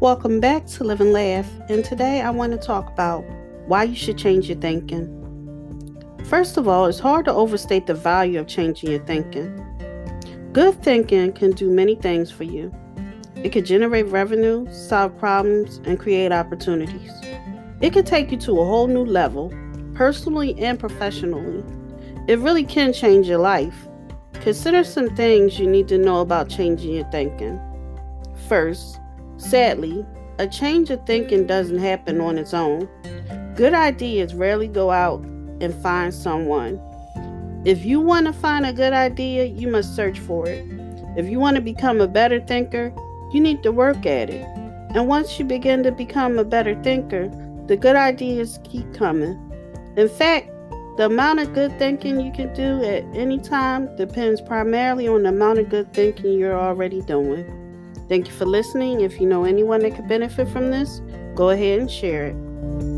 Welcome back to Live and Laugh, and today I want to talk about why you should change your thinking. First of all, it's hard to overstate the value of changing your thinking. Good thinking can do many things for you. It can generate revenue, solve problems, and create opportunities. It can take you to a whole new level, personally and professionally. It really can change your life. Consider some things you need to know about changing your thinking. First, Sadly, a change of thinking doesn't happen on its own. Good ideas rarely go out and find someone. If you want to find a good idea, you must search for it. If you want to become a better thinker, you need to work at it. And once you begin to become a better thinker, the good ideas keep coming. In fact, the amount of good thinking you can do at any time depends primarily on the amount of good thinking you're already doing. Thank you for listening. If you know anyone that could benefit from this, go ahead and share it.